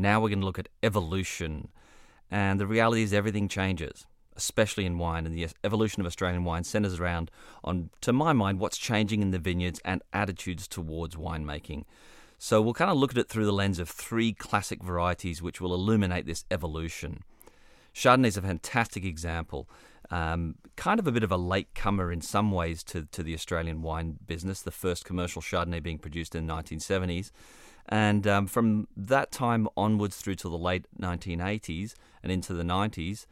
Now we're going to look at evolution. And the reality is everything changes, especially in wine. And the evolution of Australian wine centers around, on, to my mind, what's changing in the vineyards and attitudes towards winemaking. So we'll kind of look at it through the lens of three classic varieties which will illuminate this evolution. Chardonnay is a fantastic example. Um, kind of a bit of a late comer in some ways to, to the Australian wine business, the first commercial Chardonnay being produced in the 1970s. And um, from that time onwards through to the late 1980s and into the 90s,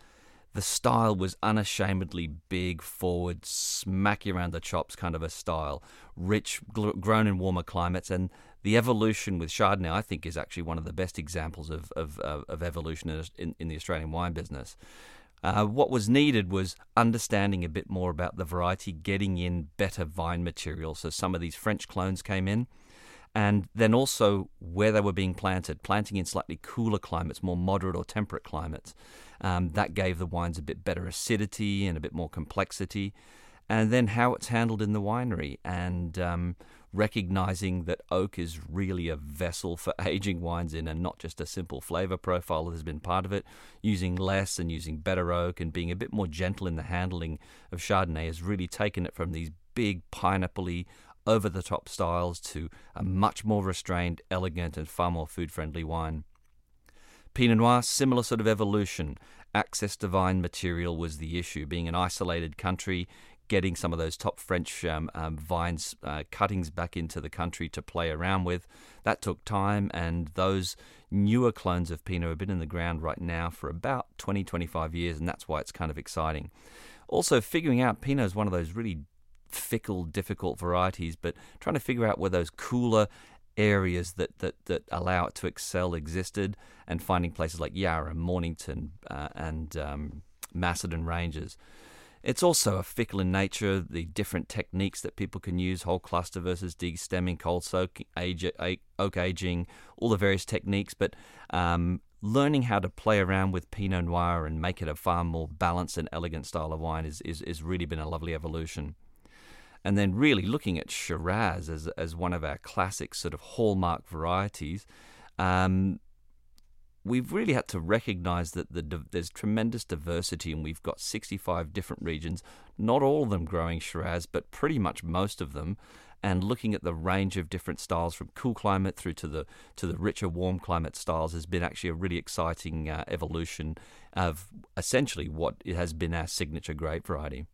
the style was unashamedly big, forward, smack you around the chops kind of a style, rich, gl- grown in warmer climates. And the evolution with Chardonnay, I think, is actually one of the best examples of, of, of evolution in, in the Australian wine business. Uh, what was needed was understanding a bit more about the variety, getting in better vine material. So some of these French clones came in, and then also where they were being planted, planting in slightly cooler climates, more moderate or temperate climates. Um, that gave the wines a bit better acidity and a bit more complexity. And then how it's handled in the winery, and um, recognizing that oak is really a vessel for aging wines in and not just a simple flavor profile that has been part of it. Using less and using better oak and being a bit more gentle in the handling of Chardonnay has really taken it from these big pineapple over the top styles to a much more restrained, elegant, and far more food friendly wine. Pinot Noir, similar sort of evolution. Access to vine material was the issue. Being an isolated country, getting some of those top French um, um, vines uh, cuttings back into the country to play around with. That took time, and those newer clones of Pinot have been in the ground right now for about 20, 25 years, and that's why it's kind of exciting. Also, figuring out Pinot is one of those really fickle, difficult varieties, but trying to figure out where those cooler areas that, that, that allow it to excel existed, and finding places like Yarra, Mornington, uh, and um, Macedon ranges. It's also a fickle in nature, the different techniques that people can use, whole cluster versus destemming, cold soak, age, oak aging, all the various techniques, but um, learning how to play around with Pinot Noir and make it a far more balanced and elegant style of wine is, is, is really been a lovely evolution. And then really looking at Shiraz as, as one of our classic sort of hallmark varieties, um, we've really had to recognize that the, there's tremendous diversity, and we've got 65 different regions, not all of them growing Shiraz, but pretty much most of them. And looking at the range of different styles from cool climate through to the to the richer warm climate styles has been actually a really exciting uh, evolution of essentially what has been our signature grape variety.